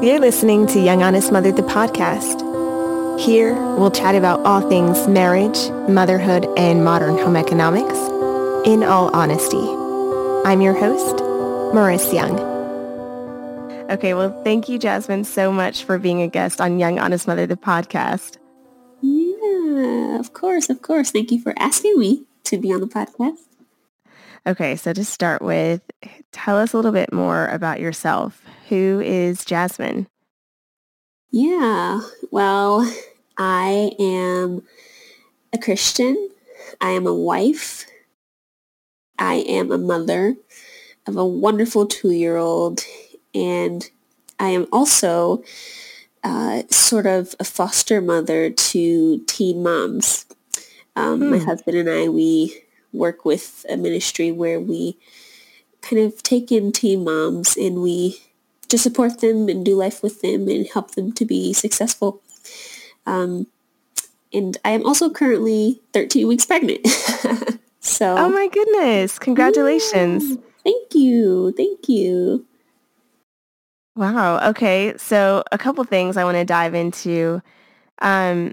You're listening to Young Honest Mother, the podcast. Here, we'll chat about all things marriage, motherhood, and modern home economics in all honesty. I'm your host, Maurice Young. Okay, well, thank you, Jasmine, so much for being a guest on Young Honest Mother, the podcast. Yeah, of course, of course. Thank you for asking me to be on the podcast. Okay, so to start with, tell us a little bit more about yourself. Who is Jasmine? Yeah, well, I am a Christian. I am a wife. I am a mother of a wonderful two-year-old. And I am also uh, sort of a foster mother to teen moms. Um, hmm. My husband and I, we work with a ministry where we kind of take in teen moms and we just support them and do life with them and help them to be successful. Um, and I am also currently 13 weeks pregnant. so Oh my goodness. Congratulations. Yeah. Thank you. Thank you. Wow. Okay. So a couple things I want to dive into. Um,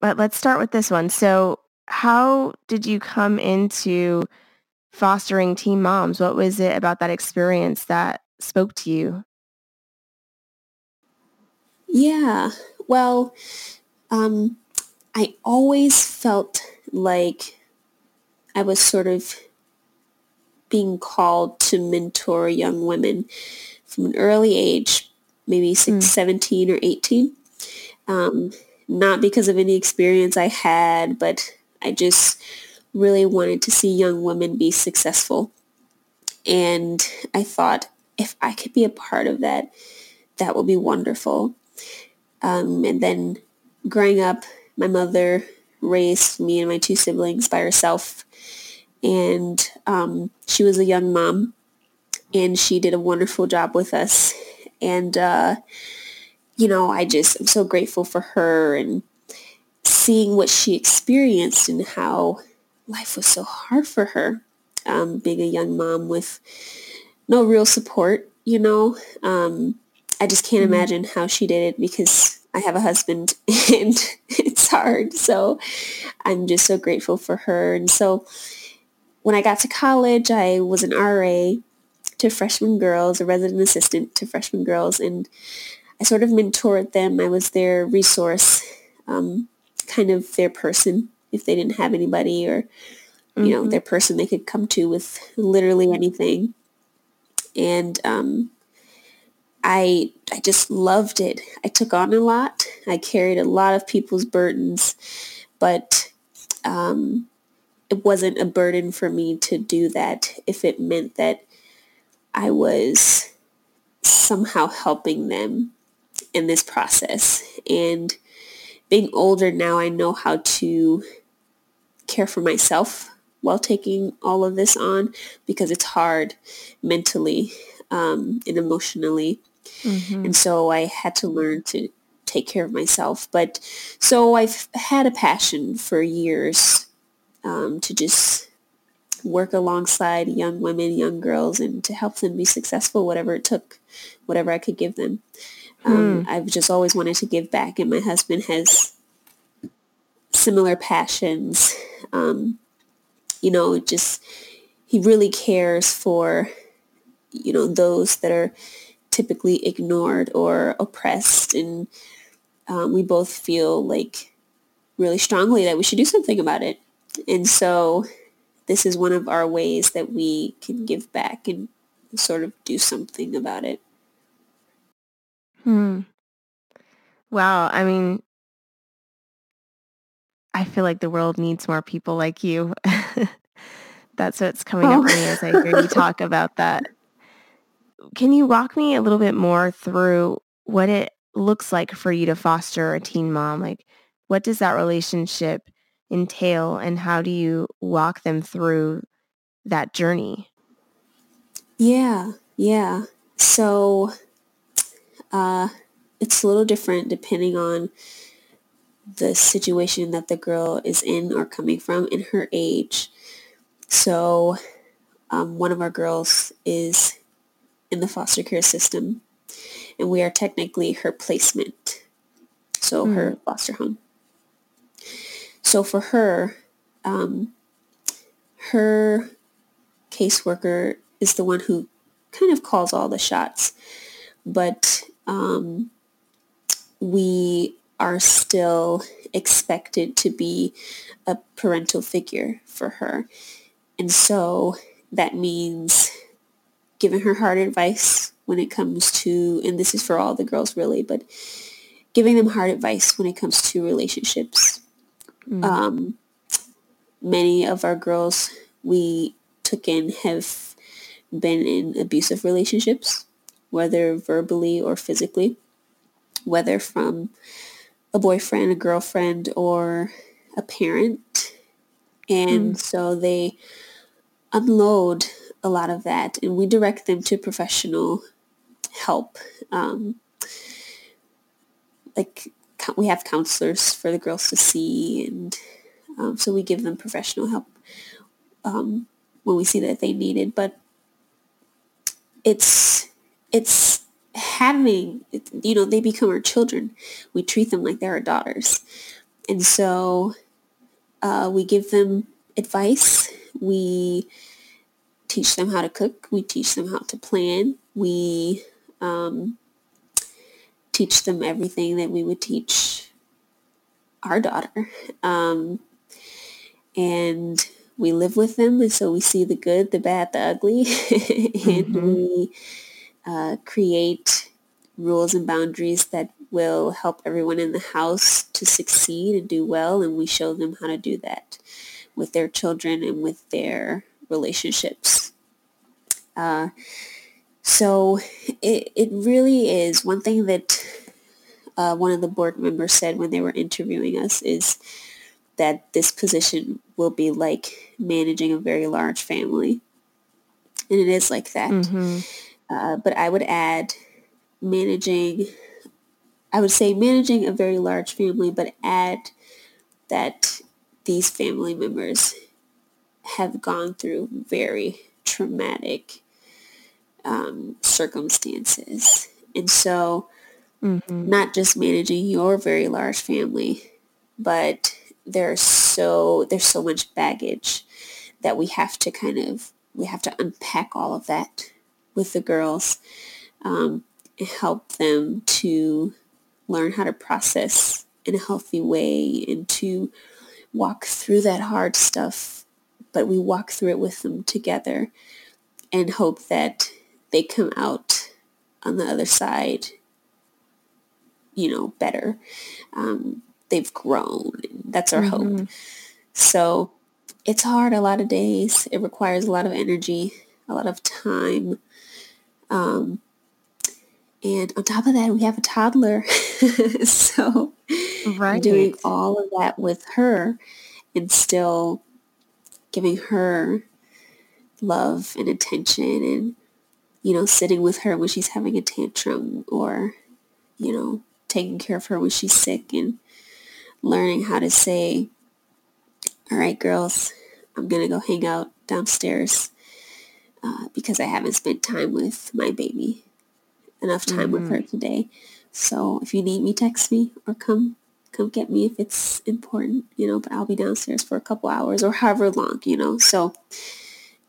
but let's start with this one. So how did you come into fostering teen moms? What was it about that experience that spoke to you? Yeah. Well, um, I always felt like I was sort of being called to mentor young women from an early age, maybe six, mm. 17 or 18. Um, not because of any experience I had, but I just really wanted to see young women be successful. And I thought if I could be a part of that, that would be wonderful. Um, and then growing up, my mother raised me and my two siblings by herself. And um, she was a young mom and she did a wonderful job with us. And, uh, you know, I just, I'm so grateful for her and seeing what she experienced and how life was so hard for her, um, being a young mom with no real support, you know. Um, I just can't mm-hmm. imagine how she did it because I have a husband and it's hard. So I'm just so grateful for her. And so when I got to college, I was an RA to freshman girls, a resident assistant to freshman girls, and I sort of mentored them. I was their resource, um, kind of their person if they didn't have anybody or, you mm-hmm. know, their person they could come to with literally anything. And um, I I just loved it. I took on a lot. I carried a lot of people's burdens, but um, it wasn't a burden for me to do that if it meant that I was somehow helping them in this process. And being older now, I know how to care for myself while taking all of this on because it's hard mentally um, and emotionally. Mm-hmm. And so I had to learn to take care of myself. But so I've had a passion for years um, to just work alongside young women, young girls, and to help them be successful, whatever it took, whatever I could give them. Um, hmm. I've just always wanted to give back, and my husband has similar passions. Um, you know, just he really cares for, you know, those that are typically ignored or oppressed, and um, we both feel like really strongly that we should do something about it. And so this is one of our ways that we can give back and sort of do something about it. Hmm. Wow. I mean, I feel like the world needs more people like you. That's what's coming oh. up for me as I hear you talk about that. Can you walk me a little bit more through what it looks like for you to foster a teen mom? Like, what does that relationship entail and how do you walk them through that journey? Yeah, yeah. So uh, it's a little different depending on the situation that the girl is in or coming from in her age. So um, one of our girls is in the foster care system. and we are technically her placement. So mm. her foster home. So for her, um, her caseworker is the one who kind of calls all the shots, but um, we are still expected to be a parental figure for her. And so that means giving her hard advice when it comes to, and this is for all the girls really, but giving them hard advice when it comes to relationships. Mm. Um, many of our girls we took in have been in abusive relationships, whether verbally or physically, whether from a boyfriend, a girlfriend, or a parent. And mm. so they unload a lot of that and we direct them to professional help. Um, like we have counselors for the girls to see and um, so we give them professional help um, when we see that they need it. But it's it's having you know they become our children. We treat them like they're our daughters, and so uh, we give them advice. We teach them how to cook. We teach them how to plan. We um, teach them everything that we would teach our daughter. Um, and we live with them. And so we see the good, the bad, the ugly. and mm-hmm. we uh, create rules and boundaries that will help everyone in the house to succeed and do well. And we show them how to do that with their children and with their relationships. Uh, so it, it really is one thing that uh, one of the board members said when they were interviewing us is that this position will be like managing a very large family. And it is like that. Mm-hmm. Uh, but I would add managing, I would say managing a very large family, but add that these family members have gone through very traumatic um, circumstances. And so mm-hmm. not just managing your very large family, but there's so there's so much baggage that we have to kind of we have to unpack all of that with the girls um, help them to learn how to process in a healthy way and to walk through that hard stuff but we walk through it with them together and hope that they come out on the other side, you know, better. Um, they've grown. That's our mm-hmm. hope. So it's hard a lot of days. It requires a lot of energy, a lot of time. Um, and on top of that, we have a toddler. so right. doing all of that with her and still giving her love and attention and, you know, sitting with her when she's having a tantrum or, you know, taking care of her when she's sick and learning how to say, all right, girls, I'm going to go hang out downstairs uh, because I haven't spent time with my baby, enough time mm-hmm. with her today. So if you need me, text me or come come get me if it's important, you know, but I'll be downstairs for a couple hours or however long, you know. So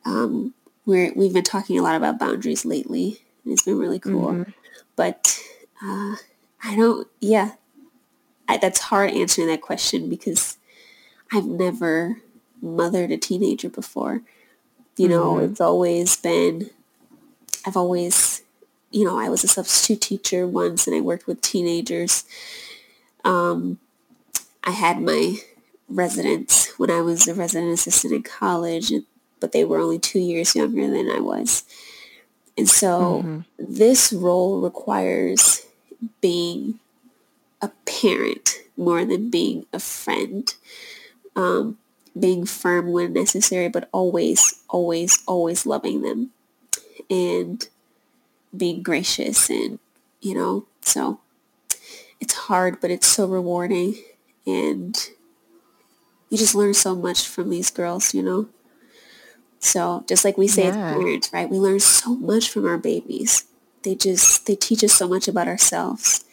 um, we're, we've been talking a lot about boundaries lately. And it's been really cool. Mm-hmm. But uh, I don't, yeah, I, that's hard answering that question because I've never mothered a teenager before. You know, mm-hmm. it's always been, I've always, you know, I was a substitute teacher once and I worked with teenagers um, I had my residents when I was a resident assistant in college, but they were only two years younger than I was. And so mm-hmm. this role requires being a parent more than being a friend. Um, being firm when necessary, but always, always, always loving them and being gracious and, you know, so it's hard, but it's so rewarding. And you just learn so much from these girls, you know? So just like we say yeah. as parents, right? We learn so much from our babies. they just, they teach us so much about ourselves.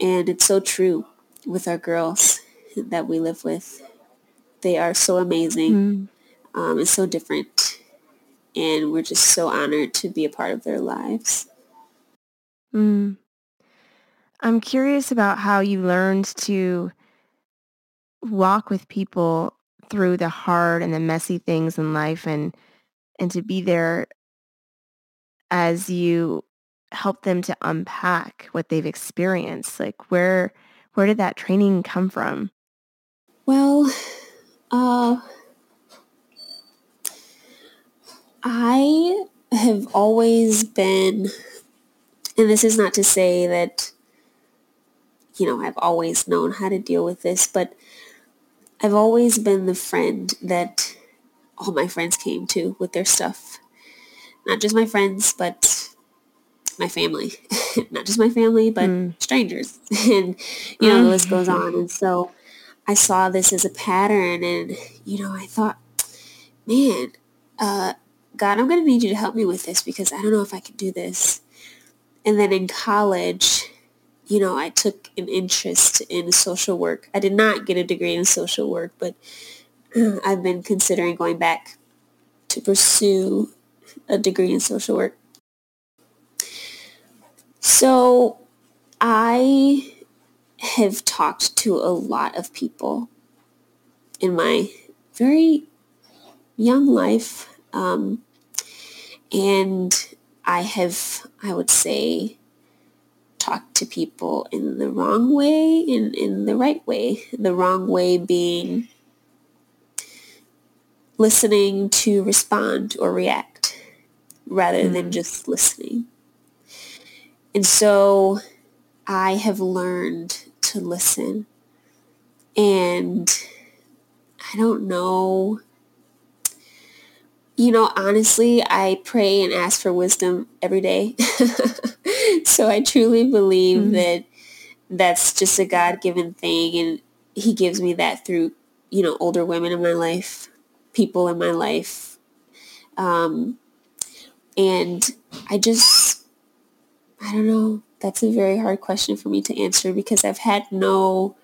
And it's so true with our girls that we live with. They are so amazing mm. um, and so different. And we're just so honored to be a part of their lives. Mm. I'm curious about how you learned to walk with people through the hard and the messy things in life and and to be there as you help them to unpack what they've experienced like where where did that training come from well uh i have always been and this is not to say that you know i've always known how to deal with this but I've always been the friend that all my friends came to with their stuff. Not just my friends, but my family. Not just my family, but mm. strangers. and, you know, mm. the list goes on. And so I saw this as a pattern and, you know, I thought, man, uh, God, I'm going to need you to help me with this because I don't know if I can do this. And then in college, you know, I took an interest in social work. I did not get a degree in social work, but I've been considering going back to pursue a degree in social work. So I have talked to a lot of people in my very young life. Um, and I have, I would say, talk to people in the wrong way and in the right way. The wrong way being listening to respond or react rather mm. than just listening. And so I have learned to listen. And I don't know. You know, honestly, I pray and ask for wisdom every day. so I truly believe mm-hmm. that that's just a God-given thing and he gives me that through, you know, older women in my life, people in my life. Um, and I just, I don't know, that's a very hard question for me to answer because I've had no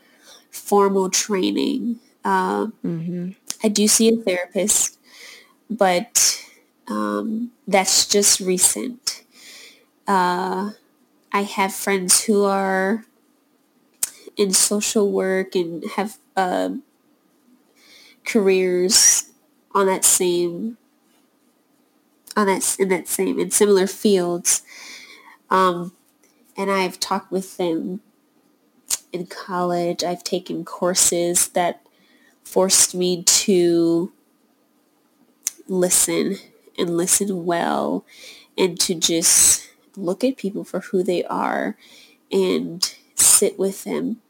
formal training. Um, mm-hmm. I do see a therapist, but um, that's just recent. Uh, I have friends who are in social work and have uh, careers on that same on that in that same in similar fields um, and I've talked with them in college I've taken courses that forced me to listen and listen well and to just look at people for who they are and sit with them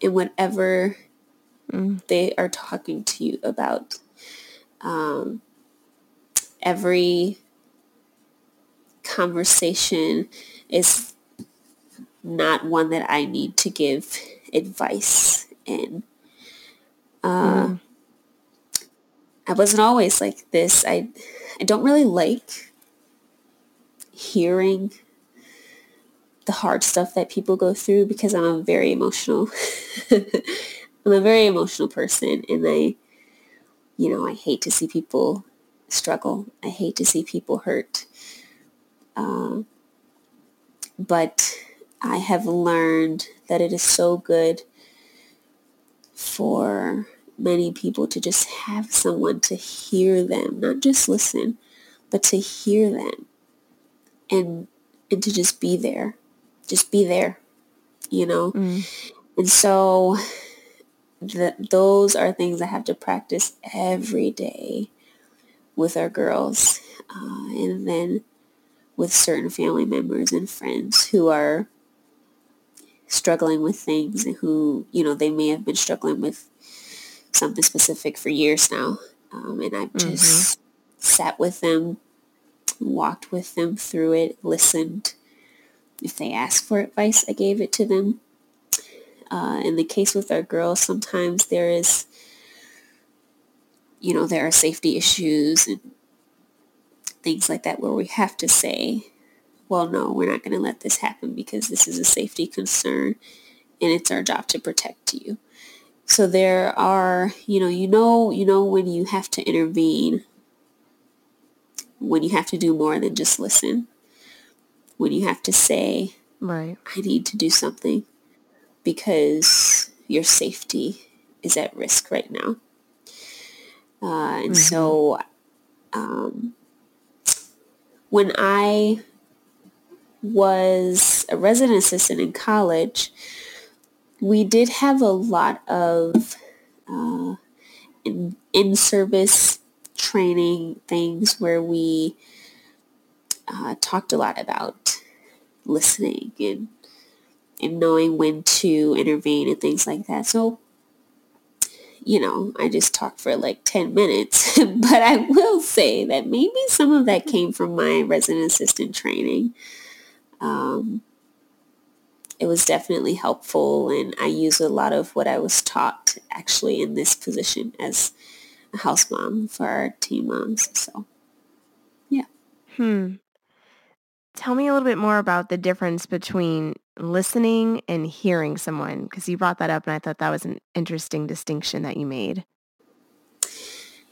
in whatever mm. they are talking to you about. Um, every conversation is not one that I need to give advice in. Uh, mm. I wasn't always like this. I I don't really like hearing the hard stuff that people go through because I'm a very emotional I'm a very emotional person and I you know I hate to see people struggle I hate to see people hurt um, but I have learned that it is so good for many people to just have someone to hear them not just listen but to hear them and and to just be there just be there, you know? Mm. And so the, those are things I have to practice every day with our girls. Uh, and then with certain family members and friends who are struggling with things and who, you know, they may have been struggling with something specific for years now. Um, and I've mm-hmm. just sat with them, walked with them through it, listened, if they asked for advice, I gave it to them. Uh, in the case with our girls, sometimes there is, you know, there are safety issues and things like that where we have to say well, no, we're not going to let this happen because this is a safety concern and it's our job to protect you. So there are, you know, you know, you know when you have to intervene, when you have to do more than just listen, when you have to say, right, I need to do something because your safety is at risk right now. Uh, and mm-hmm. so um, when I was a resident assistant in college, we did have a lot of uh, in, in-service training things where we uh, talked a lot about listening and and knowing when to intervene and things like that. So, you know, I just talked for like 10 minutes, but I will say that maybe some of that came from my resident assistant training. Um, it was definitely helpful and I use a lot of what I was taught actually in this position as a house mom for our teen moms. So, yeah. Hmm. Tell me a little bit more about the difference between listening and hearing someone because you brought that up and I thought that was an interesting distinction that you made.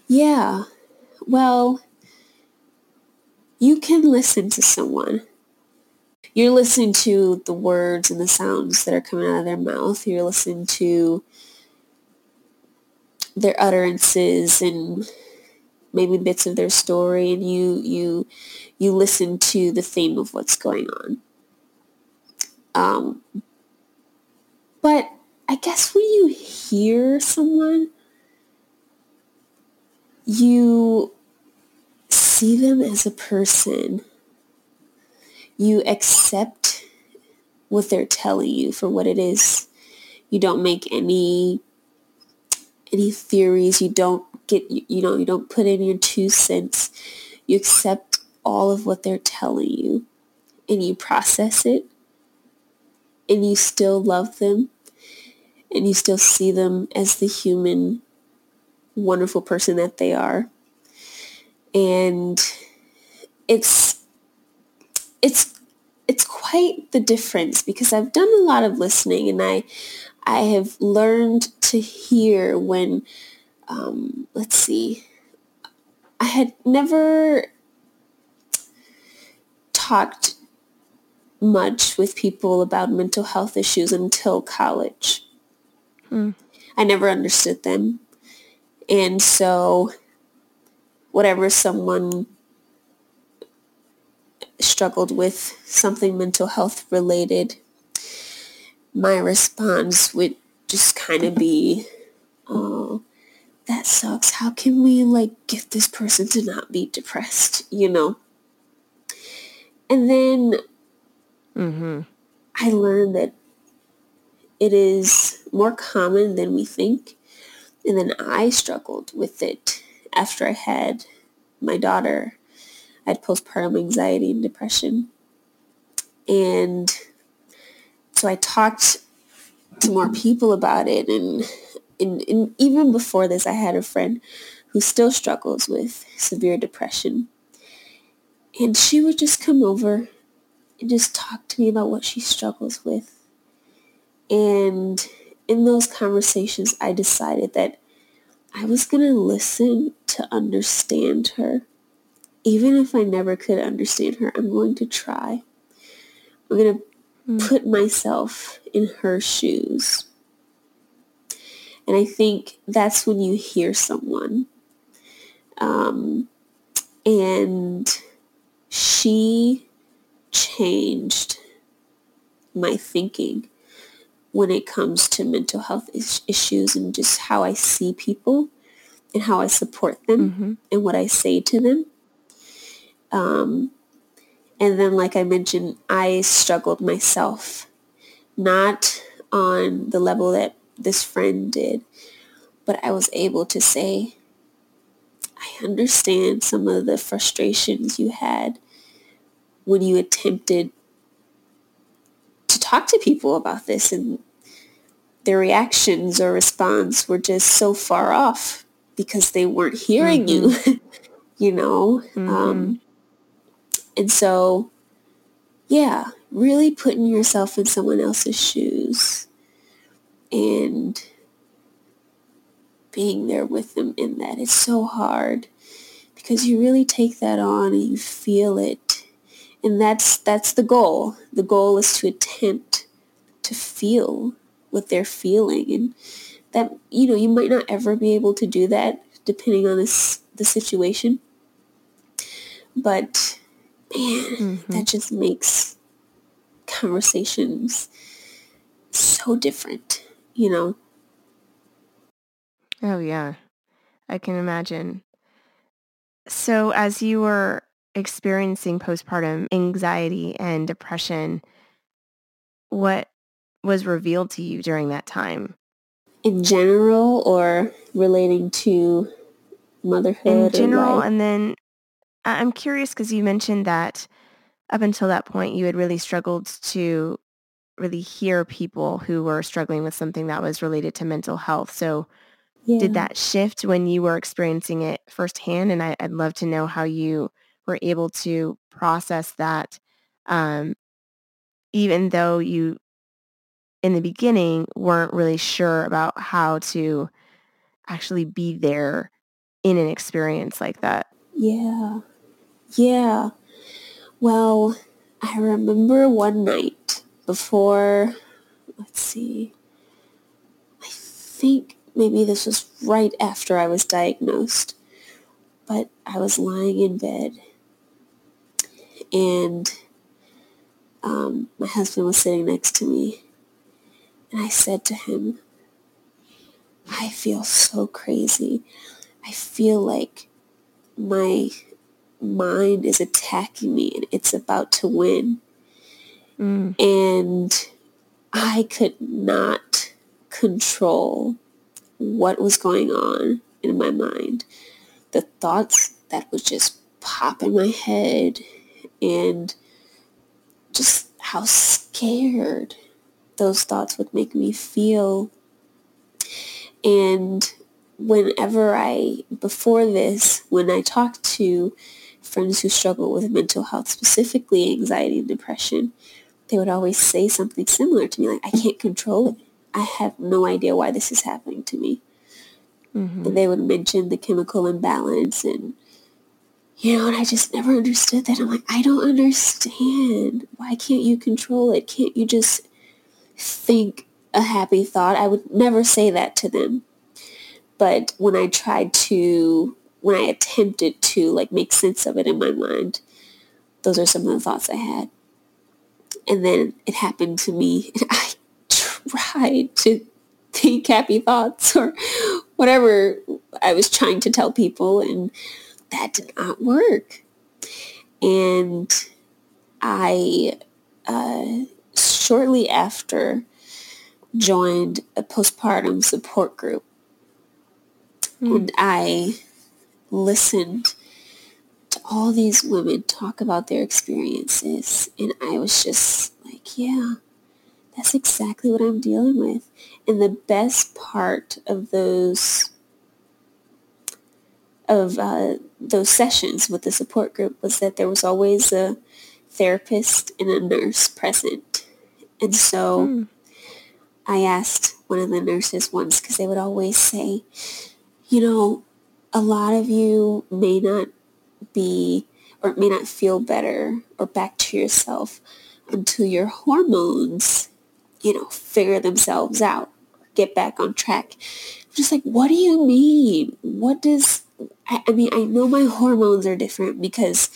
Yeah. Well, you can listen to someone. You're listening to the words and the sounds that are coming out of their mouth. You're listening to their utterances and maybe bits of their story and you you you listen to the theme of what's going on um, but I guess when you hear someone, you see them as a person. You accept what they're telling you for what it is. You don't make any any theories. You don't get you know you don't put in your two cents. You accept all of what they're telling you, and you process it and you still love them and you still see them as the human, wonderful person that they are. And it's, it's, it's quite the difference because I've done a lot of listening and I, I have learned to hear when, um, let's see, I had never talked much with people about mental health issues until college. Hmm. I never understood them. And so whatever someone struggled with, something mental health related, my response would just kind of be, oh, that sucks. How can we like get this person to not be depressed, you know? And then Mm-hmm. I learned that it is more common than we think. And then I struggled with it after I had my daughter. I had postpartum anxiety and depression. And so I talked to more people about it. And, and, and even before this, I had a friend who still struggles with severe depression. And she would just come over and just talk to me about what she struggles with. And in those conversations, I decided that I was going to listen to understand her. Even if I never could understand her, I'm going to try. I'm going to mm. put myself in her shoes. And I think that's when you hear someone. Um, and she changed my thinking when it comes to mental health is- issues and just how I see people and how I support them mm-hmm. and what I say to them. Um, and then, like I mentioned, I struggled myself, not on the level that this friend did, but I was able to say, I understand some of the frustrations you had when you attempted to talk to people about this and their reactions or response were just so far off because they weren't hearing mm-hmm. you, you know? Mm-hmm. Um, and so yeah, really putting yourself in someone else's shoes and being there with them in that. It's so hard because you really take that on and you feel it. And that's that's the goal. The goal is to attempt to feel what they're feeling and that you know, you might not ever be able to do that depending on this the situation. But man, mm-hmm. that just makes conversations so different, you know. Oh yeah. I can imagine. So as you were experiencing postpartum anxiety and depression, what was revealed to you during that time? In general or relating to motherhood? In general, and then I'm curious because you mentioned that up until that point, you had really struggled to really hear people who were struggling with something that was related to mental health. So yeah. did that shift when you were experiencing it firsthand? And I, would love to know how you were able to process that, um, even though you, in the beginning, weren't really sure about how to actually be there in an experience like that. Yeah. Yeah. Well, I remember one night before, let's see, I think maybe this was right after I was diagnosed, but I was lying in bed and um, my husband was sitting next to me and I said to him, I feel so crazy. I feel like my mind is attacking me and it's about to win. Mm. And I could not control what was going on in my mind. The thoughts that would just pop in my head and just how scared those thoughts would make me feel. And whenever I, before this, when I talked to friends who struggle with mental health, specifically anxiety and depression, they would always say something similar to me, like, I can't control it. I have no idea why this is happening to me. Mm-hmm. And they would mention the chemical imbalance and, you know, and I just never understood that. I'm like, I don't understand. Why can't you control it? Can't you just think a happy thought? I would never say that to them. But when I tried to, when I attempted to like make sense of it in my mind, those are some of the thoughts I had. And then it happened to me and I tried to think happy thoughts or whatever I was trying to tell people and that did not work. And I uh, shortly after joined a postpartum support group mm. and I listened to all these women talk about their experiences and I was just like, yeah, that's exactly what I'm dealing with. And the best part of those of uh, those sessions with the support group was that there was always a therapist and a nurse present. And so mm. I asked one of the nurses once because they would always say, you know, a lot of you may not be or may not feel better or back to yourself until your hormones you know, figure themselves out, get back on track. I'm just like, what do you mean? What does, I, I mean, I know my hormones are different because,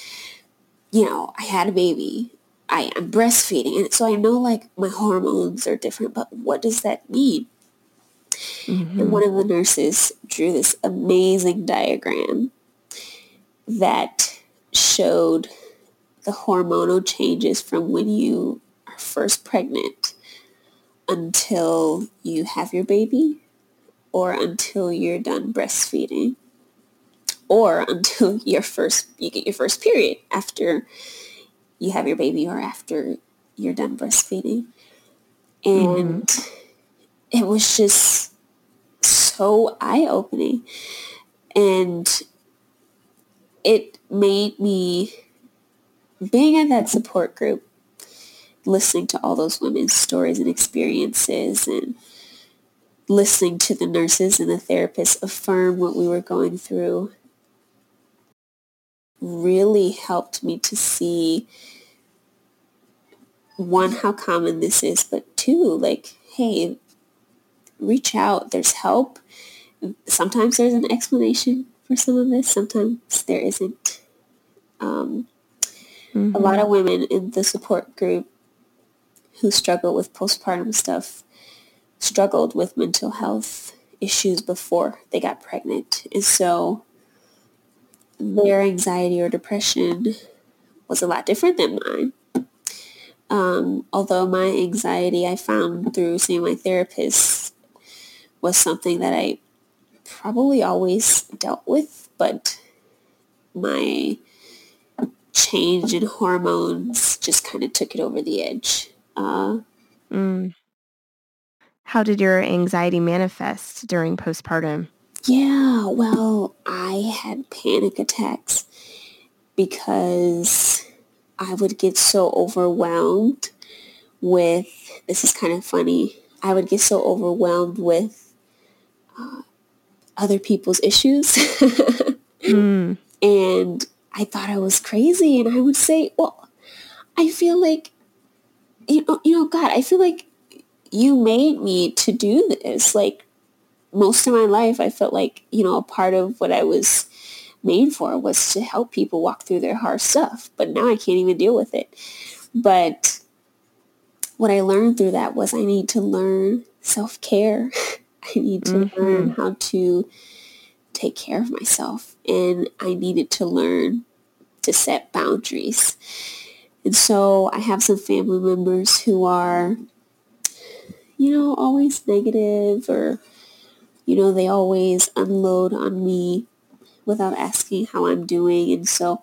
you know, I had a baby. I am breastfeeding. And so I know like my hormones are different, but what does that mean? Mm-hmm. And one of the nurses drew this amazing diagram that showed the hormonal changes from when you are first pregnant until you have your baby or until you're done breastfeeding or until your first you get your first period after you have your baby or after you're done breastfeeding and mm. It was just so eye-opening. And it made me being in that support group listening to all those women's stories and experiences and listening to the nurses and the therapists affirm what we were going through really helped me to see one, how common this is, but two, like, hey, reach out. There's help. Sometimes there's an explanation for some of this. Sometimes there isn't. Um, mm-hmm. A lot of women in the support group who struggle with postpartum stuff struggled with mental health issues before they got pregnant. And so their anxiety or depression was a lot different than mine. Um, although my anxiety I found through seeing my therapist was something that I probably always dealt with, but my change in hormones just kind of took it over the edge. Uh, mm. How did your anxiety manifest during postpartum? Yeah, well, I had panic attacks because I would get so overwhelmed with, this is kind of funny, I would get so overwhelmed with other people's issues. mm. And I thought I was crazy. And I would say, well, I feel like, you know, you know, God, I feel like you made me to do this. Like, most of my life, I felt like, you know, a part of what I was made for was to help people walk through their hard stuff. But now I can't even deal with it. But what I learned through that was I need to learn self-care. I need to mm-hmm. learn how to take care of myself. And I needed to learn to set boundaries. And so I have some family members who are, you know, always negative or you know, they always unload on me without asking how I'm doing. And so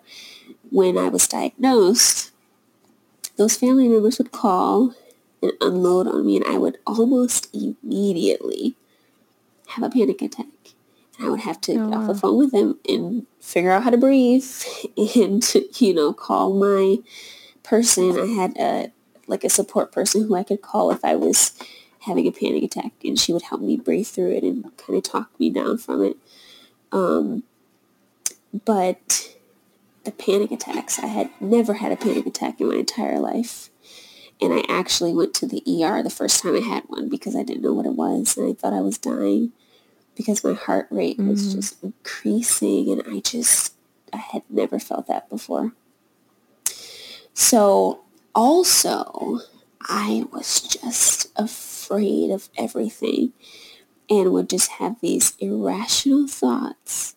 when I was diagnosed, those family members would call and unload on me and I would almost immediately have a panic attack. And I would have to oh, get off the phone with them and figure out how to breathe and, you know, call my person. I had a, like a support person who I could call if I was having a panic attack and she would help me breathe through it and kind of talk me down from it. Um, but the panic attacks, I had never had a panic attack in my entire life. And I actually went to the ER the first time I had one because I didn't know what it was and I thought I was dying because my heart rate mm-hmm. was just increasing and I just, I had never felt that before. So also, I was just afraid of everything and would just have these irrational thoughts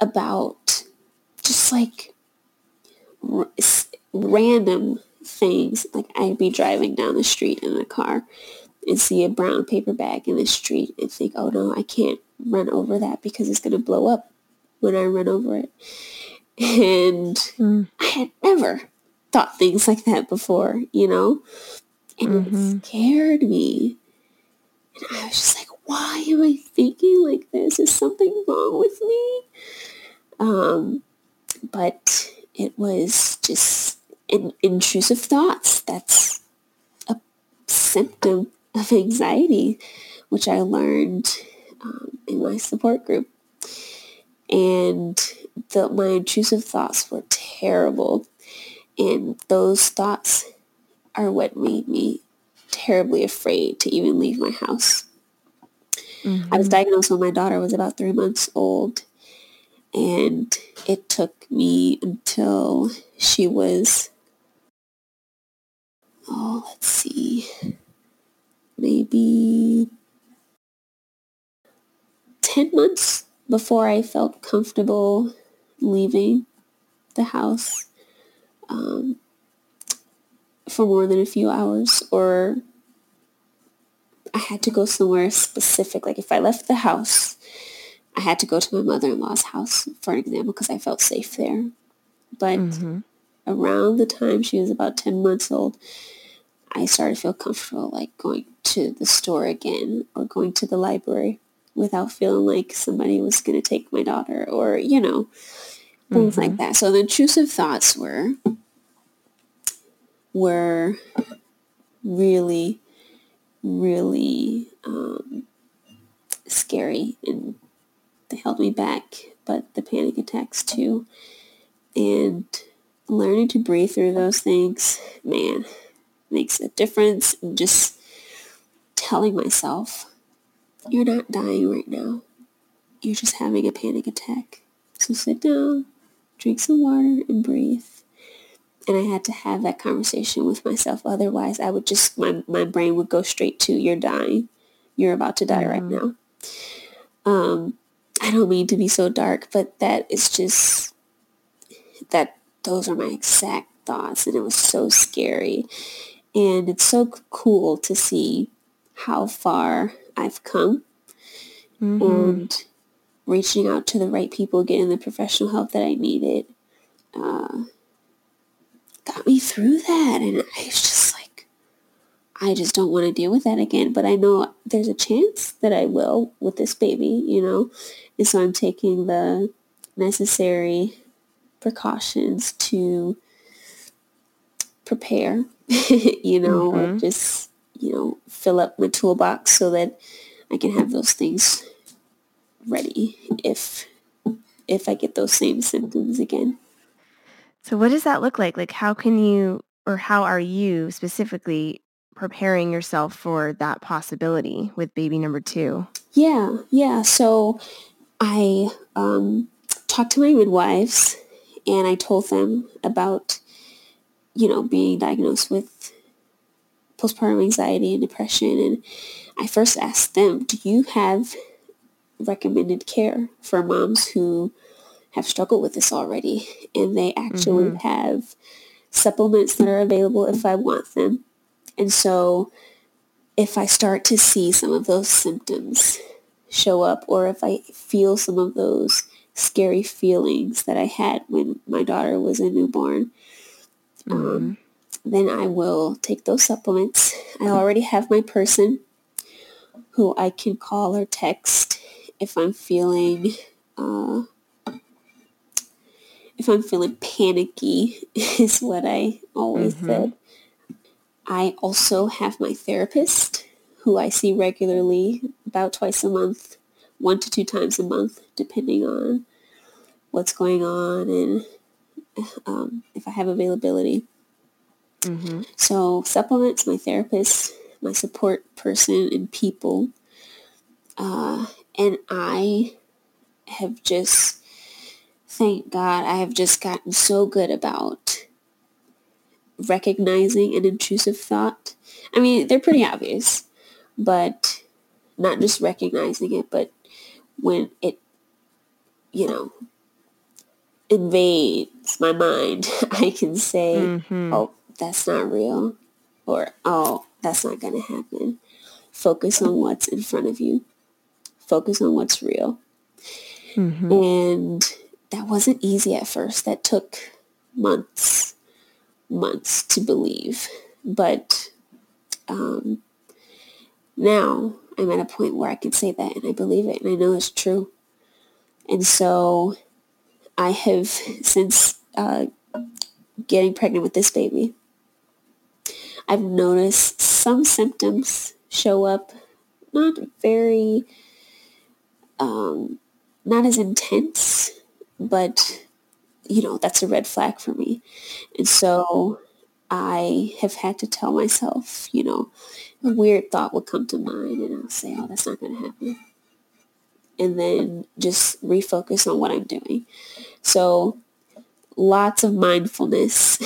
about just like r- random things. Like I'd be driving down the street in a car and see a brown paper bag in the street and think, oh no, I can't run over that because it's going to blow up when I run over it. And mm. I had never thought things like that before, you know? And mm-hmm. it scared me. And I was just like, why am I thinking like this? Is something wrong with me? Um, but it was just in, intrusive thoughts. That's a symptom of anxiety, which I learned um, in my support group. And the, my intrusive thoughts were terrible. And those thoughts are what made me terribly afraid to even leave my house. Mm-hmm. I was mm-hmm. diagnosed when my daughter was about three months old. And it took me until she was, oh, let's see, maybe 10 months before I felt comfortable leaving the house um, for more than a few hours or I had to go somewhere specific. Like if I left the house, I had to go to my mother-in-law's house, for an example, because I felt safe there. But mm-hmm. around the time she was about 10 months old, I started to feel comfortable like going to the store again or going to the library without feeling like somebody was going to take my daughter or, you know, things mm-hmm. like that. So the intrusive thoughts were were really, really um, scary and they held me back, but the panic attacks too. And learning to breathe through those things, man, makes a difference. And just telling myself, you're not dying right now. You're just having a panic attack. So sit down, drink some water, and breathe. And I had to have that conversation with myself. Otherwise, I would just, my, my brain would go straight to, you're dying. You're about to die mm-hmm. right now. Um, I don't mean to be so dark, but that is just, that, those are my exact thoughts. And it was so scary. And it's so cool to see how far I've come. Mm-hmm. And reaching out to the right people, getting the professional help that I needed, uh, got me through that. And I was just like, I just don't want to deal with that again. But I know there's a chance that I will with this baby, you know? And so I'm taking the necessary precautions to prepare, you know, mm-hmm. just, you know, fill up my toolbox so that I can have those things ready if if I get those same symptoms again. So what does that look like? Like how can you or how are you specifically preparing yourself for that possibility with baby number 2? Yeah, yeah. So I um, talked to my midwives and I told them about, you know, being diagnosed with postpartum anxiety and depression. And I first asked them, do you have recommended care for moms who have struggled with this already. And they actually mm-hmm. have supplements that are available if I want them. And so if I start to see some of those symptoms show up or if I feel some of those scary feelings that I had when my daughter was a newborn, um, mm-hmm. um, then I will take those supplements. I already have my person who I can call or text if I'm feeling uh, if I'm feeling panicky is what I always mm-hmm. said. I also have my therapist who I see regularly about twice a month, one to two times a month, depending on what's going on and um, if I have availability. Mm-hmm. So supplements, my therapist, my support person and people. Uh, and I have just, thank God, I have just gotten so good about recognizing an intrusive thought. I mean, they're pretty obvious, but not just recognizing it, but when it, you know, invades my mind, I can say, mm-hmm. oh, that's not real, or oh, that's not going to happen. Focus on what's in front of you focus on what's real. Mm-hmm. And that wasn't easy at first. That took months, months to believe. But um, now I'm at a point where I can say that and I believe it and I know it's true. And so I have, since uh, getting pregnant with this baby, I've noticed some symptoms show up, not very um, not as intense, but you know, that's a red flag for me. And so I have had to tell myself, you know, a weird thought will come to mind and I'll say, oh, that's not going to happen. And then just refocus on what I'm doing. So lots of mindfulness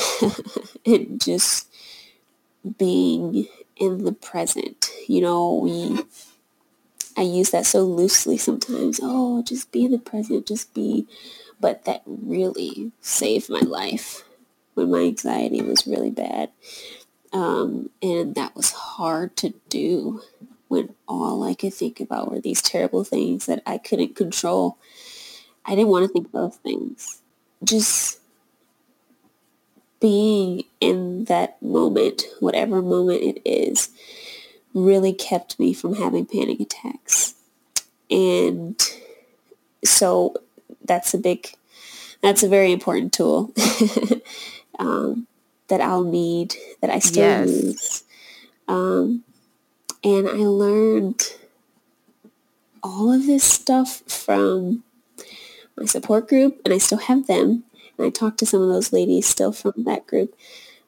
and just being in the present. You know, we I use that so loosely sometimes. Oh, just be in the present, just be. But that really saved my life when my anxiety was really bad. Um, and that was hard to do when all I could think about were these terrible things that I couldn't control. I didn't want to think of those things. Just being in that moment, whatever moment it is, really kept me from having panic attacks. And so that's a big, that's a very important tool. um, that I'll need, that I still yes. use. Um, and I learned all of this stuff from my support group, and I still have them. I talked to some of those ladies still from that group.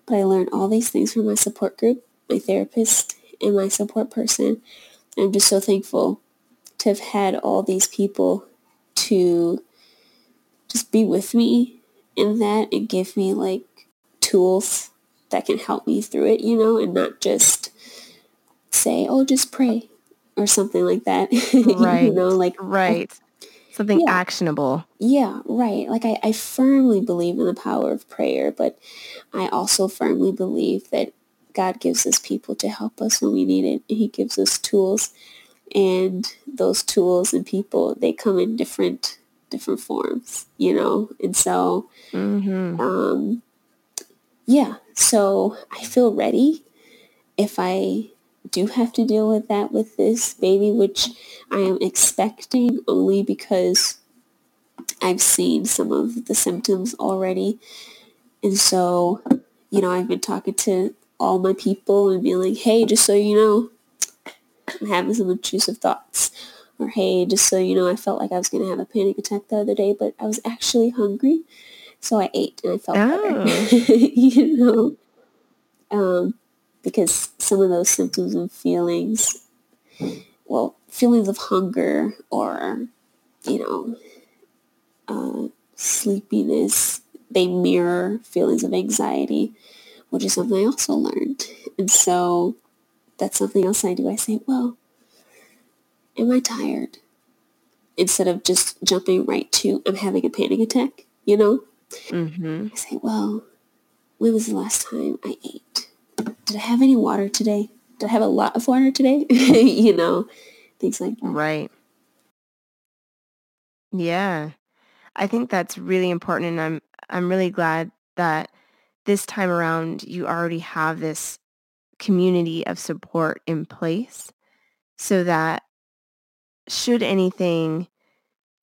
But I learned all these things from my support group, my therapist, and my support person. I'm just so thankful to have had all these people to just be with me in that and give me like tools that can help me through it, you know, and not just say, oh, just pray or something like that. Right. you know, like right. Something yeah. actionable. Yeah, right. Like I, I firmly believe in the power of prayer, but I also firmly believe that God gives us people to help us when we need it. He gives us tools and those tools and people, they come in different different forms, you know? And so mm-hmm. um yeah, so I feel ready if I do have to deal with that with this baby, which I am expecting only because I've seen some of the symptoms already. And so, you know, I've been talking to all my people and being like, hey, just so you know, I'm having some intrusive thoughts. Or hey, just so you know, I felt like I was going to have a panic attack the other day, but I was actually hungry. So I ate and I felt oh. better. you know? Um, because some of those symptoms and feelings, well, feelings of hunger or, you know, uh, sleepiness, they mirror feelings of anxiety, which is something I also learned. And so that's something else I do. I say, well, am I tired? Instead of just jumping right to, I'm having a panic attack, you know? Mm-hmm. I say, well, when was the last time I ate? Did I have any water today? Did I have a lot of water today? you know, things like that. Right. Yeah. I think that's really important and I'm I'm really glad that this time around you already have this community of support in place so that should anything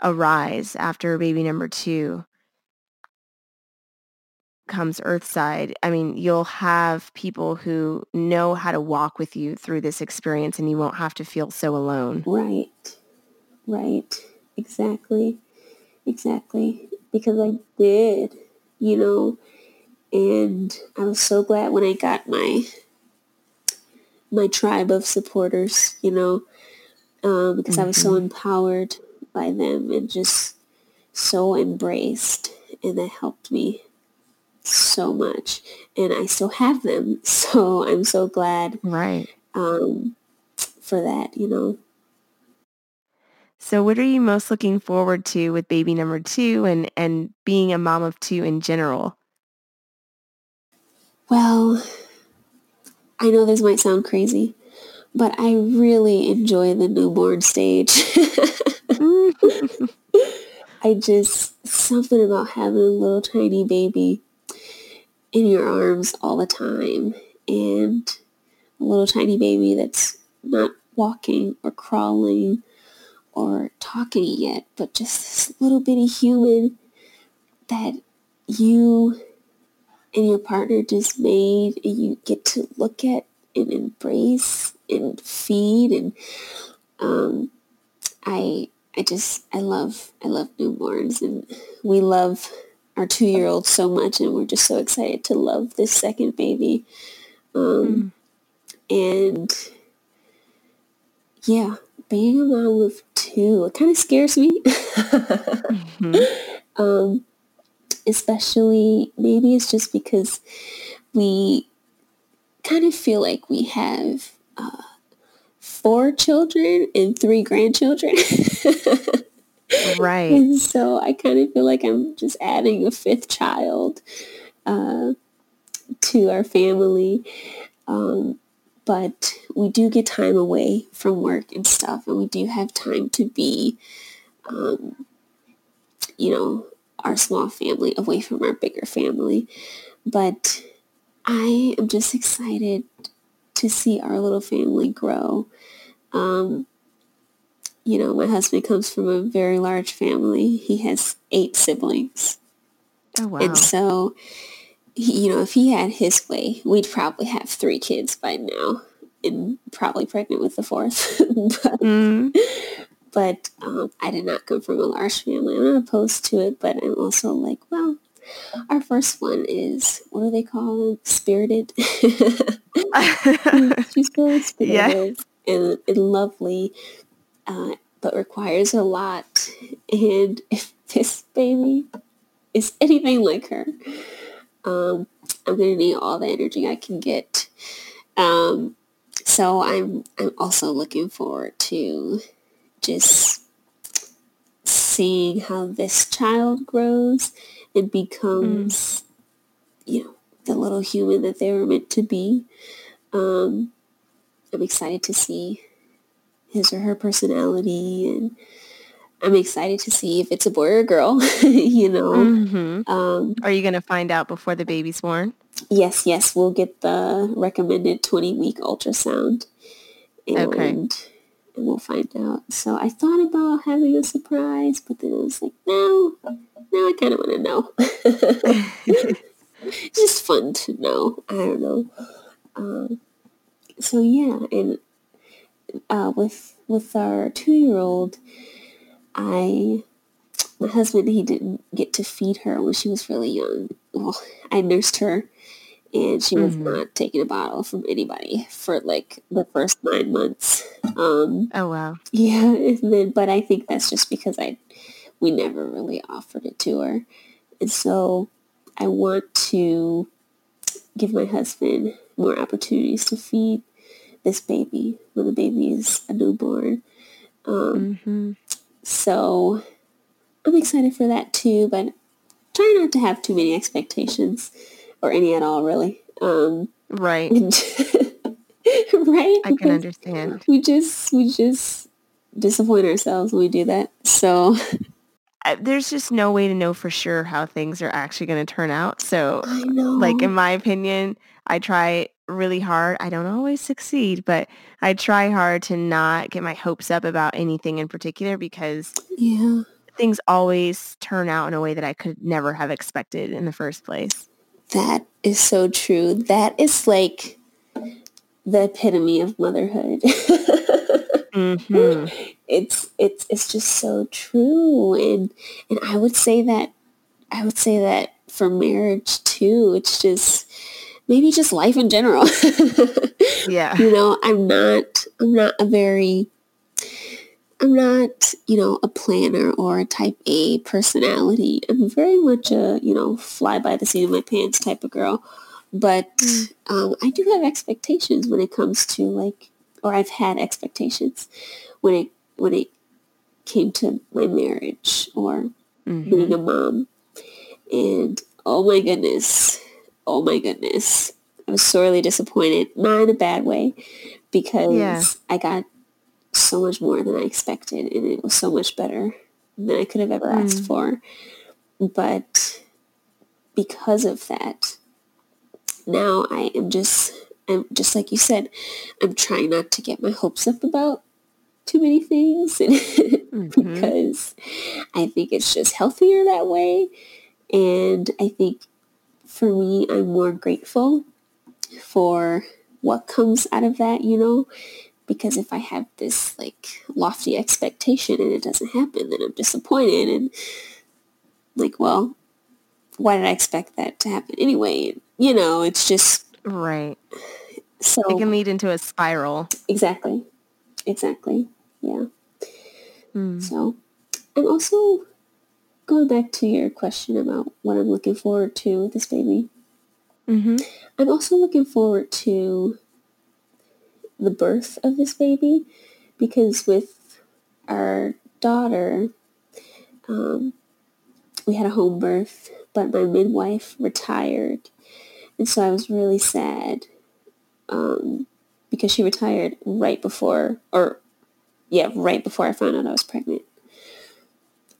arise after baby number 2 comes Earthside, I mean, you'll have people who know how to walk with you through this experience and you won't have to feel so alone. Right. Right. Exactly. Exactly. Because I did, you know, and I was so glad when I got my my tribe of supporters, you know, um, because mm-hmm. I was so mm-hmm. empowered by them and just so embraced and that helped me so much and I still have them. So I'm so glad right um, for that, you know. So what are you most looking forward to with baby number two and, and being a mom of two in general? Well, I know this might sound crazy, but I really enjoy the newborn stage. I just, something about having a little tiny baby in your arms all the time and a little tiny baby that's not walking or crawling or talking yet, but just this little bitty human that you and your partner just made and you get to look at and embrace and feed and um, I I just I love I love newborns and we love our two-year-old so much and we're just so excited to love this second baby um, mm. and yeah being a mom of two it kind of scares me mm-hmm. um, especially maybe it's just because we kind of feel like we have uh, four children and three grandchildren Right. And so I kind of feel like I'm just adding a fifth child uh, to our family. Um, but we do get time away from work and stuff, and we do have time to be, um, you know, our small family away from our bigger family. But I am just excited to see our little family grow. Um, you know, my husband comes from a very large family. He has eight siblings. Oh, wow. And so he, you know, if he had his way, we'd probably have three kids by now and probably pregnant with the fourth. but mm. but um, I did not come from a large family. I'm not opposed to it, but I'm also like, well, our first one is, what do they call them? Spirited. She's very spirited yeah. and, and lovely, uh, but requires a lot. And if this baby is anything like her, um, I'm going to need all the energy I can get. Um, so I'm I'm also looking forward to just seeing how this child grows and becomes, mm. you know, the little human that they were meant to be. Um, I'm excited to see his or her personality and I'm excited to see if it's a boy or a girl, you know. Mm-hmm. Um, Are you going to find out before the baby's born? Yes, yes. We'll get the recommended 20-week ultrasound. And, okay. And we'll find out. So I thought about having a surprise, but then I was like, no, no, I kind of want to know. it's just fun to know. I don't know. Um, so yeah, and uh, with with our two-year-old, I, my husband, he didn't get to feed her when she was really young. Well, I nursed her and she was mm-hmm. not taking a bottle from anybody for like the first nine months. Um, oh wow! Yeah, then, but I think that's just because I we never really offered it to her, and so I want to give my husband more opportunities to feed this baby when the baby is a newborn. Um, mm-hmm. So I'm excited for that too, but try not to have too many expectations or any at all, really. Um, right. right. I can understand. We just we just disappoint ourselves when we do that. So there's just no way to know for sure how things are actually going to turn out. So, like in my opinion, I try really hard. I don't always succeed, but I try hard to not get my hopes up about anything in particular because yeah. things always turn out in a way that I could never have expected in the first place. That is so true. That is like the epitome of motherhood. mm-hmm. It's it's it's just so true, and and I would say that I would say that for marriage too. It's just maybe just life in general. yeah. You know, I'm not I'm not a very I'm not, you know, a planner or a type A personality. I'm very much a, you know, fly by the seat of my pants type of girl. But mm. um, I do have expectations when it comes to like, or I've had expectations when it when it came to my marriage or mm-hmm. being a mom. And oh my goodness, oh my goodness, I was sorely disappointed, not in a bad way, because yeah. I got so much more than I expected, and it was so much better than I could have ever mm. asked for. But because of that, now I am just, I'm just like you said, I'm trying not to get my hopes up about too many things mm-hmm. because I think it's just healthier that way. And I think for me, I'm more grateful for what comes out of that, you know, because if I have this like lofty expectation and it doesn't happen, then I'm disappointed and like, well, why did I expect that to happen anyway? You know, it's just right. So it can lead into a spiral. Exactly. Exactly. Yeah. Mm. So I'm also going back to your question about what I'm looking forward to with this baby, mm-hmm. I'm also looking forward to the birth of this baby because with our daughter, um, we had a home birth, but my midwife retired. And so I was really sad um, because she retired right before, or yeah, right before I found out I was pregnant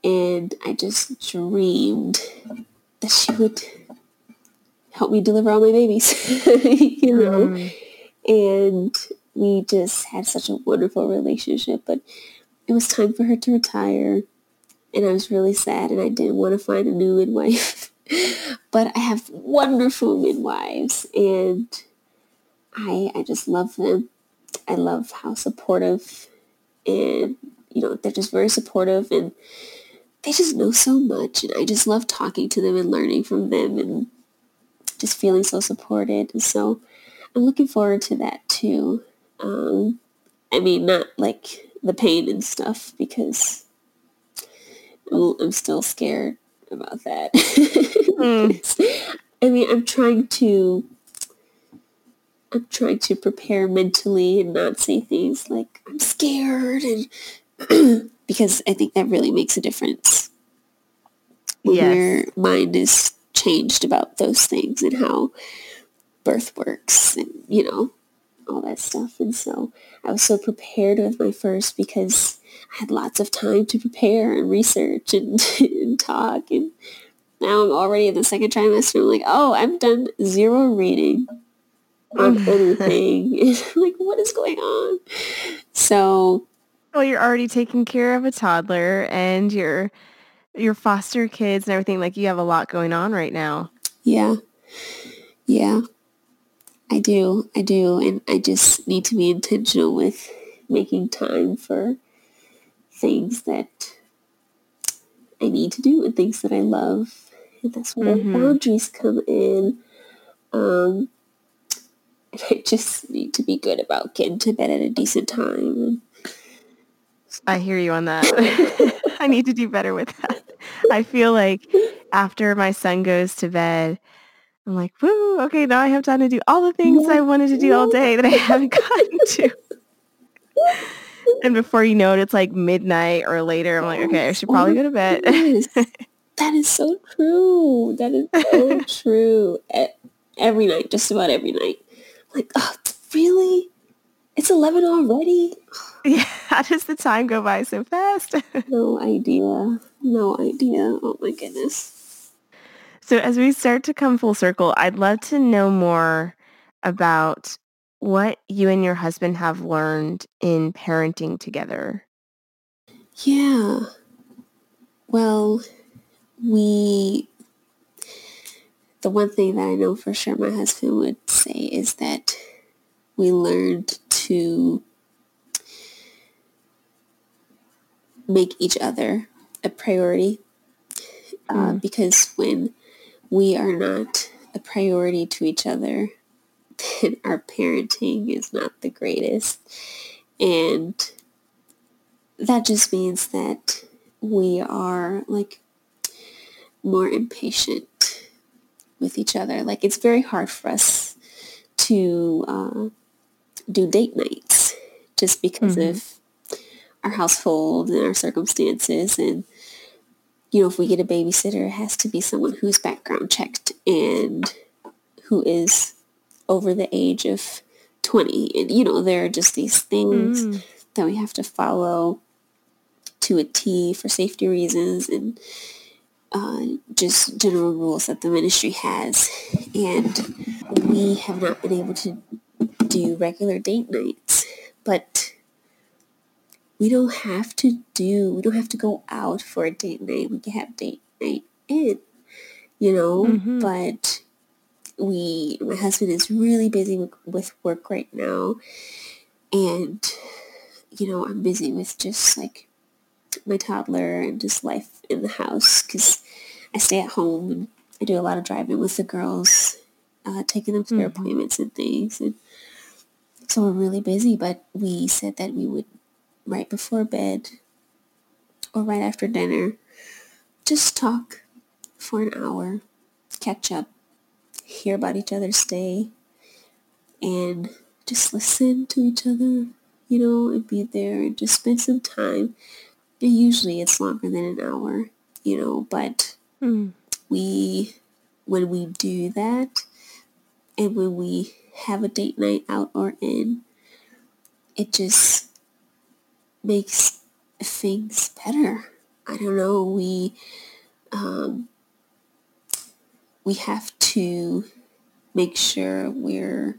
and I just dreamed that she would help me deliver all my babies, you know. Mm. And we just had such a wonderful relationship, but it was time for her to retire, and I was really sad, and I didn't want to find a new midwife but I have wonderful midwives and I, I just love them. I love how supportive and, you know, they're just very supportive and they just know so much. And I just love talking to them and learning from them and just feeling so supported. And so I'm looking forward to that too. Um, I mean, not like the pain and stuff because I'm, I'm still scared about that. mm. I mean, I'm trying to I'm trying to prepare mentally and not say things like I'm scared and because I think that really makes a difference when yes. your mind is changed about those things and how birth works and you know all that stuff and so I was so prepared with my first because I had lots of time to prepare and research and, and talk and now I'm already in the second trimester I'm like oh I've done zero reading on anything. like, what is going on? So, well, you're already taking care of a toddler and your your foster kids and everything. Like, you have a lot going on right now. Yeah, yeah, I do, I do, and I just need to be intentional with making time for things that I need to do and things that I love. And that's where mm-hmm. boundaries come in. Um, I just need to be good about getting to bed at a decent time. I hear you on that. I need to do better with that. I feel like after my son goes to bed, I'm like, woo, okay, now I have time to do all the things I wanted to do all day that I haven't gotten to. and before you know it, it's like midnight or later. I'm like, okay, I should probably go to bed. that is so true. That is so true. Every night, just about every night like, oh, really? It's 11 already? Yeah, how does the time go by so fast? no idea. No idea. Oh my goodness. So as we start to come full circle, I'd love to know more about what you and your husband have learned in parenting together. Yeah. Well, we the one thing that I know for sure my husband would say is that we learned to make each other a priority uh, mm. because when we are not a priority to each other, then our parenting is not the greatest. And that just means that we are like more impatient with each other. Like it's very hard for us to uh, do date nights just because mm-hmm. of our household and our circumstances. And, you know, if we get a babysitter, it has to be someone who's background checked and who is over the age of 20. And, you know, there are just these things mm. that we have to follow to a T for safety reasons. And, uh, just general rules that the ministry has. And we have not been able to do regular date nights. But we don't have to do, we don't have to go out for a date night. We can have date night in, you know, mm-hmm. but we, my husband is really busy with, work right now. And, you know, I'm busy with just like my toddler and just life in the house because I stay at home and I do a lot of driving with the girls, uh, taking them to their mm-hmm. appointments and things. And so we're really busy, but we said that we would, right before bed or right after dinner, just talk for an hour, catch up, hear about each other's day, and just listen to each other, you know, and be there and just spend some time And usually it's longer than an hour, you know, but mm. we, when we do that and when we have a date night out or in, it just makes things better. I don't know, we, um, we have to make sure we're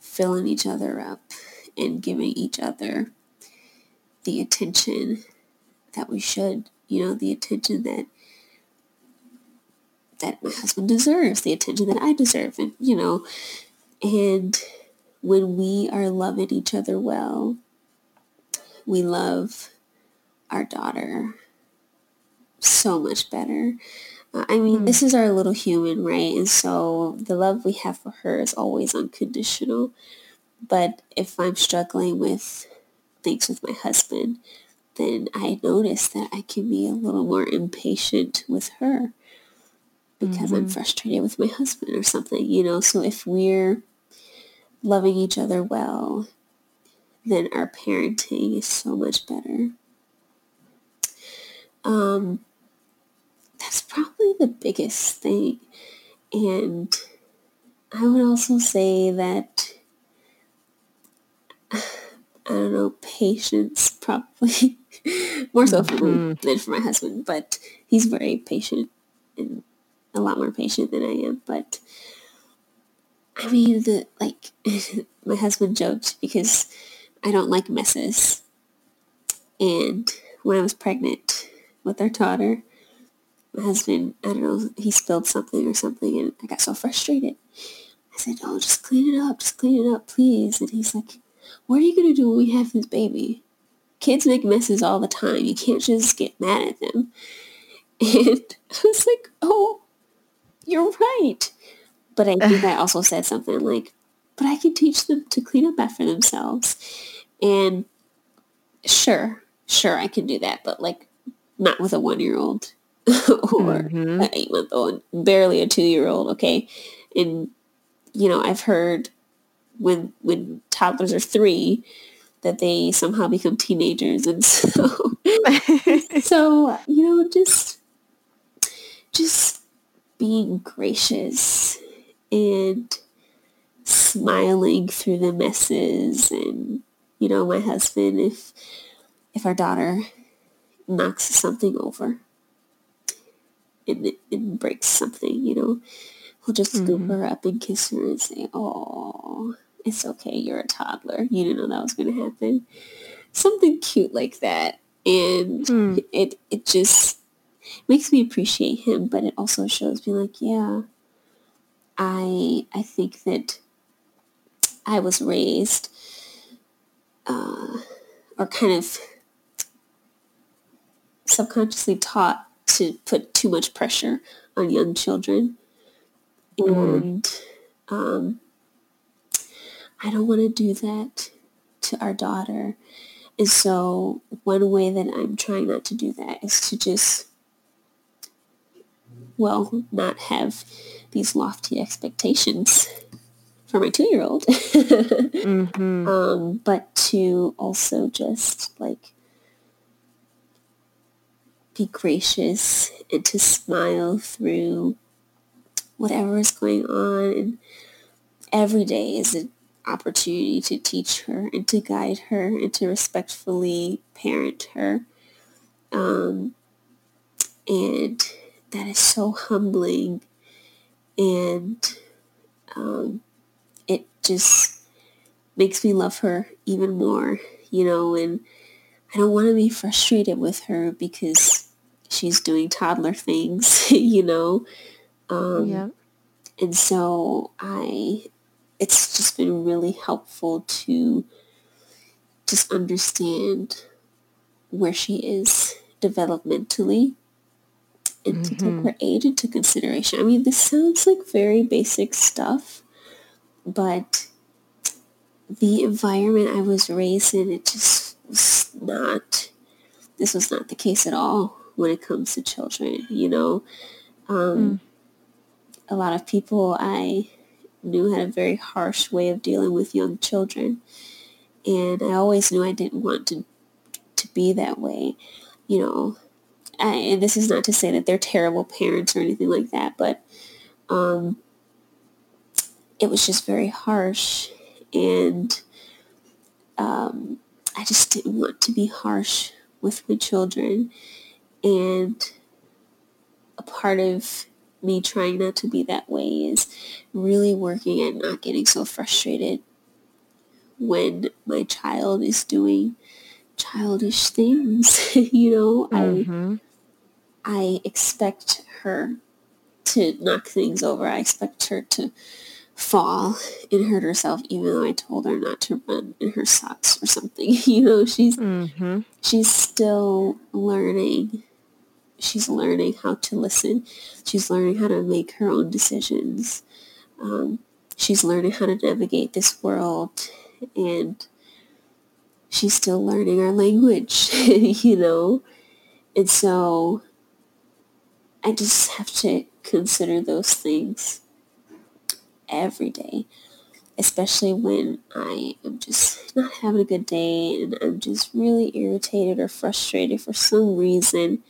filling each other up and giving each other the attention that we should, you know, the attention that that my husband deserves, the attention that I deserve, and you know, and when we are loving each other well, we love our daughter so much better. Uh, I mean, mm. this is our little human, right? And so the love we have for her is always unconditional. But if I'm struggling with things with my husband, then I notice that I can be a little more impatient with her because mm-hmm. I'm frustrated with my husband or something, you know. So if we're loving each other well, then our parenting is so much better. Um, that's probably the biggest thing. And I would also say that I don't know, patience probably more so for mm-hmm. me than for my husband, but he's very patient and a lot more patient than I am. But I mean, the like my husband joked because I don't like messes, and when I was pregnant with our daughter, my husband, I don't know, he spilled something or something, and I got so frustrated. I said, "Oh, just clean it up, just clean it up, please." And he's like, "What are you gonna do when we have this baby?" Kids make messes all the time. You can't just get mad at them. And I was like, "Oh, you're right." But I think I also said something like, "But I can teach them to clean up after themselves." And sure, sure, I can do that, but like not with a one-year-old or mm-hmm. an eight-month-old, barely a two-year-old. Okay, and you know, I've heard when when toddlers are three that they somehow become teenagers, and so so you know, just just being gracious and smiling through the messes and you know my husband if if our daughter knocks something over and, and breaks something, you know, he'll just scoop mm-hmm. her up and kiss her and say, oh, it's okay, you're a toddler. You didn't know that was going to happen. Something cute like that. And mm. it, it just makes me appreciate him, but it also shows me like, yeah, I, I think that I was raised uh, or kind of subconsciously taught to put too much pressure on young children. Mm. And um, I don't want to do that to our daughter. And so one way that I'm trying not to do that is to just, well, not have these lofty expectations for my two-year-old. mm-hmm. um, but to also just like be gracious and to smile through whatever is going on. And every day is an opportunity to teach her and to guide her and to respectfully parent her. Um, and that is so humbling. And um, it just makes me love her even more, you know, and I don't want to be frustrated with her because she's doing toddler things, you know. Um, yeah. And so I, it's just been really helpful to just understand where she is developmentally and mm-hmm. to take her age into consideration. I mean, this sounds like very basic stuff, but the environment I was raised in, it just was not, this was not the case at all when it comes to children, you know. Um, mm. A lot of people I knew had a very harsh way of dealing with young children. And I always knew I didn't want to, to be that way, you know. I, and this is not to say that they're terrible parents or anything like that, but um, it was just very harsh. And um, I just didn't want to be harsh with my children. And a part of me trying not to be that way is really working at not getting so frustrated when my child is doing childish things. you know, mm-hmm. I I expect her to knock things over. I expect her to fall and hurt herself even though I told her not to run in her socks or something. you know, she's mm-hmm. she's still learning. She's learning how to listen. She's learning how to make her own decisions. Um, she's learning how to navigate this world and she's still learning our language, you know? And so I just have to consider those things every day, especially when I am just not having a good day and I'm just really irritated or frustrated for some reason.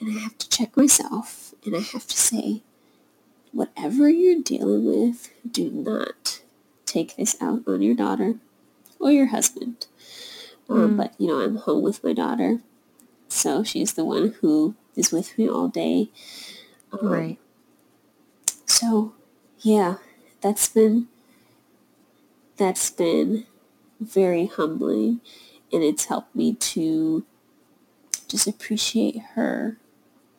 And I have to check myself and I have to say, whatever you're dealing with, do not take this out on your daughter or your husband. Mm. but, you know, I'm home with my daughter. So she's the one who is with me all day. Um, right. So, yeah, that's been that's been very humbling and it's helped me to just appreciate her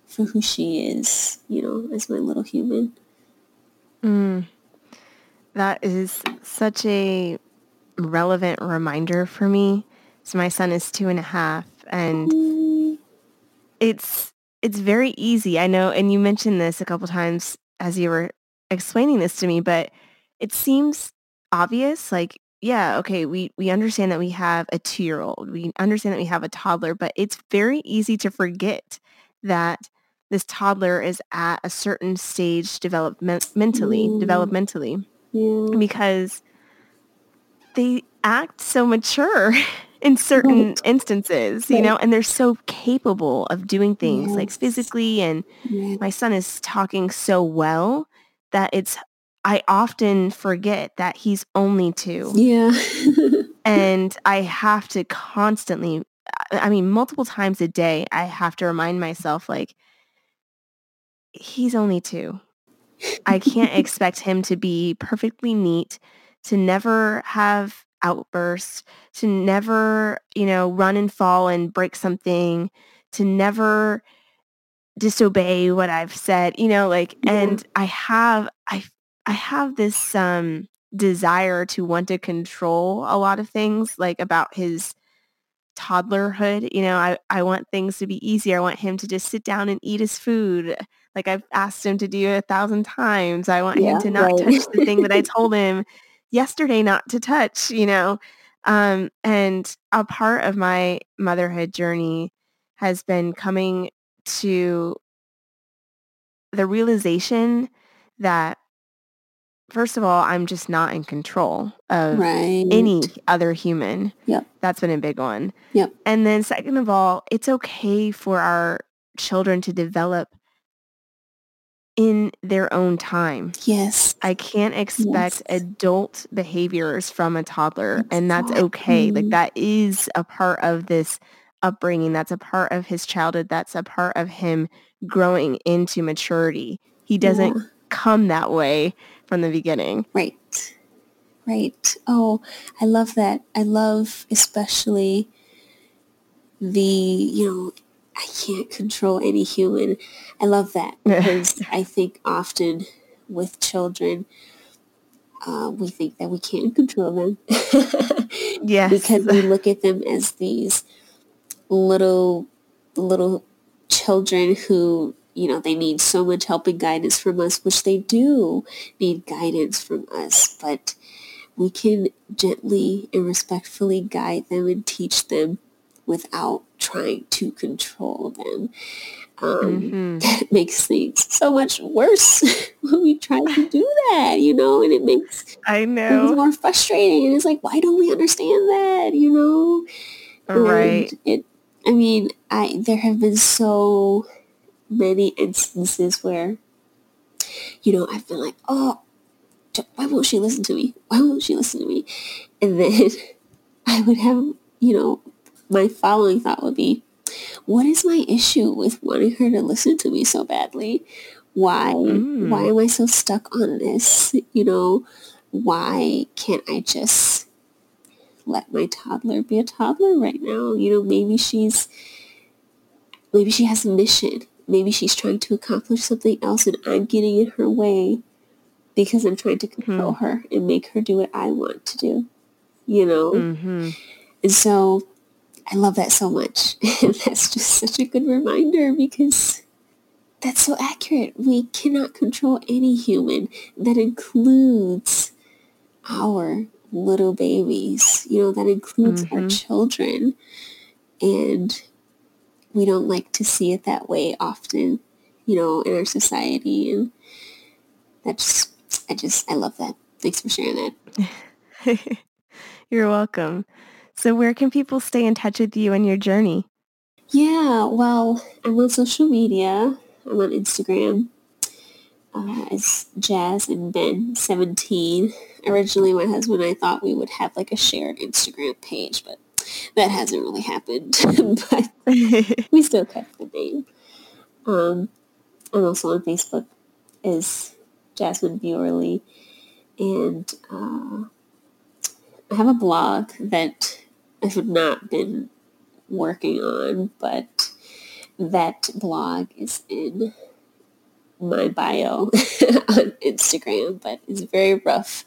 for who she is, you know, as my little human. Mm. That is such a relevant reminder for me. So my son is two and a half and it's it's very easy. I know and you mentioned this a couple times as you were explaining this to me, but it seems obvious. Like, yeah, okay, we, we understand that we have a two-year-old. We understand that we have a toddler, but it's very easy to forget that this toddler is at a certain stage development mentally, mm. developmentally, yeah. because they act so mature in certain right. instances, you know, and they're so capable of doing things yes. like physically. And yes. my son is talking so well that it's I often forget that he's only two. Yeah. and I have to constantly I mean multiple times a day I have to remind myself like he's only two. I can't expect him to be perfectly neat, to never have outbursts, to never, you know, run and fall and break something, to never disobey what I've said, you know, like, and I have, I, I have this, um, desire to want to control a lot of things like about his toddlerhood. You know, I, I want things to be easy. I want him to just sit down and eat his food. Like I've asked him to do a thousand times. I want yeah, him to not right. touch the thing that I told him yesterday not to touch, you know. Um, and a part of my motherhood journey has been coming to the realization that first of all, I'm just not in control of right. any other human. Yep. That's been a big one. Yep. And then second of all, it's okay for our children to develop in their own time. Yes. I can't expect yes. adult behaviors from a toddler and that's okay. Like mm-hmm. that is a part of this upbringing. That's a part of his childhood. That's a part of him growing into maturity. He doesn't yeah. come that way from the beginning. Right. Right. Oh, I love that. I love especially the, you know, I can't control any human. I love that because I think often with children, uh, we think that we can't control them. yes. Because we look at them as these little little children who you know they need so much help and guidance from us which they do need guidance from us but we can gently and respectfully guide them and teach them without trying to control them um, mm-hmm. that makes things so much worse when we try to do that you know and it makes i know more frustrating and it's like why don't we understand that you know right and it I mean, I there have been so many instances where, you know, I've been like, oh, why won't she listen to me? Why won't she listen to me? And then I would have, you know, my following thought would be, what is my issue with wanting her to listen to me so badly? Why, mm. why am I so stuck on this? You know, why can't I just let my toddler be a toddler right now. You know, maybe she's maybe she has a mission maybe she's trying to accomplish something else and I'm getting in her way because I'm trying to control mm-hmm. her and make her do what I want to do, you know? Mm-hmm. And so I love that so much. And that's just such a good reminder because that's so accurate. We cannot control any human. That includes our little babies. You know, that includes mm-hmm. our children. And we don't like to see it that way often, you know, in our society. And that's, I just, I love that. Thanks for sharing that. You're welcome. So where can people stay in touch with you and your journey? Yeah, well, I'm on social media. I'm on Instagram uh, as Jazz and Ben 17. Originally, my husband and I thought we would have like a shared Instagram page, but that hasn't really happened. but we still kept the name. Um, I'm also on Facebook as Jasmine Buerly. And uh, I have a blog that I have not been working on, but that blog is in my bio on Instagram, but it's very rough.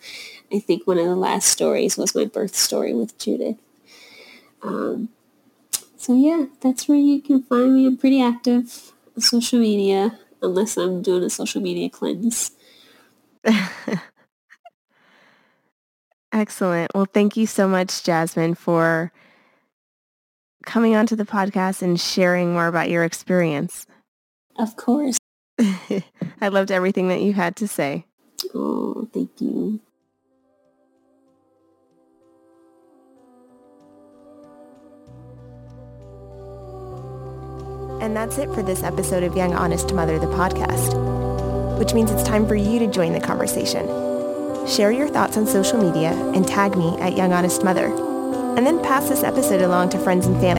I think one of the last stories was my birth story with Judith. Um, so yeah, that's where you can find me. I'm pretty active on social media, unless I'm doing a social media cleanse. Excellent. Well, thank you so much, Jasmine, for coming onto the podcast and sharing more about your experience. Of course. I loved everything that you had to say. Oh, thank you. And that's it for this episode of Young Honest Mother, the podcast, which means it's time for you to join the conversation. Share your thoughts on social media and tag me at Young Honest Mother. And then pass this episode along to friends and family.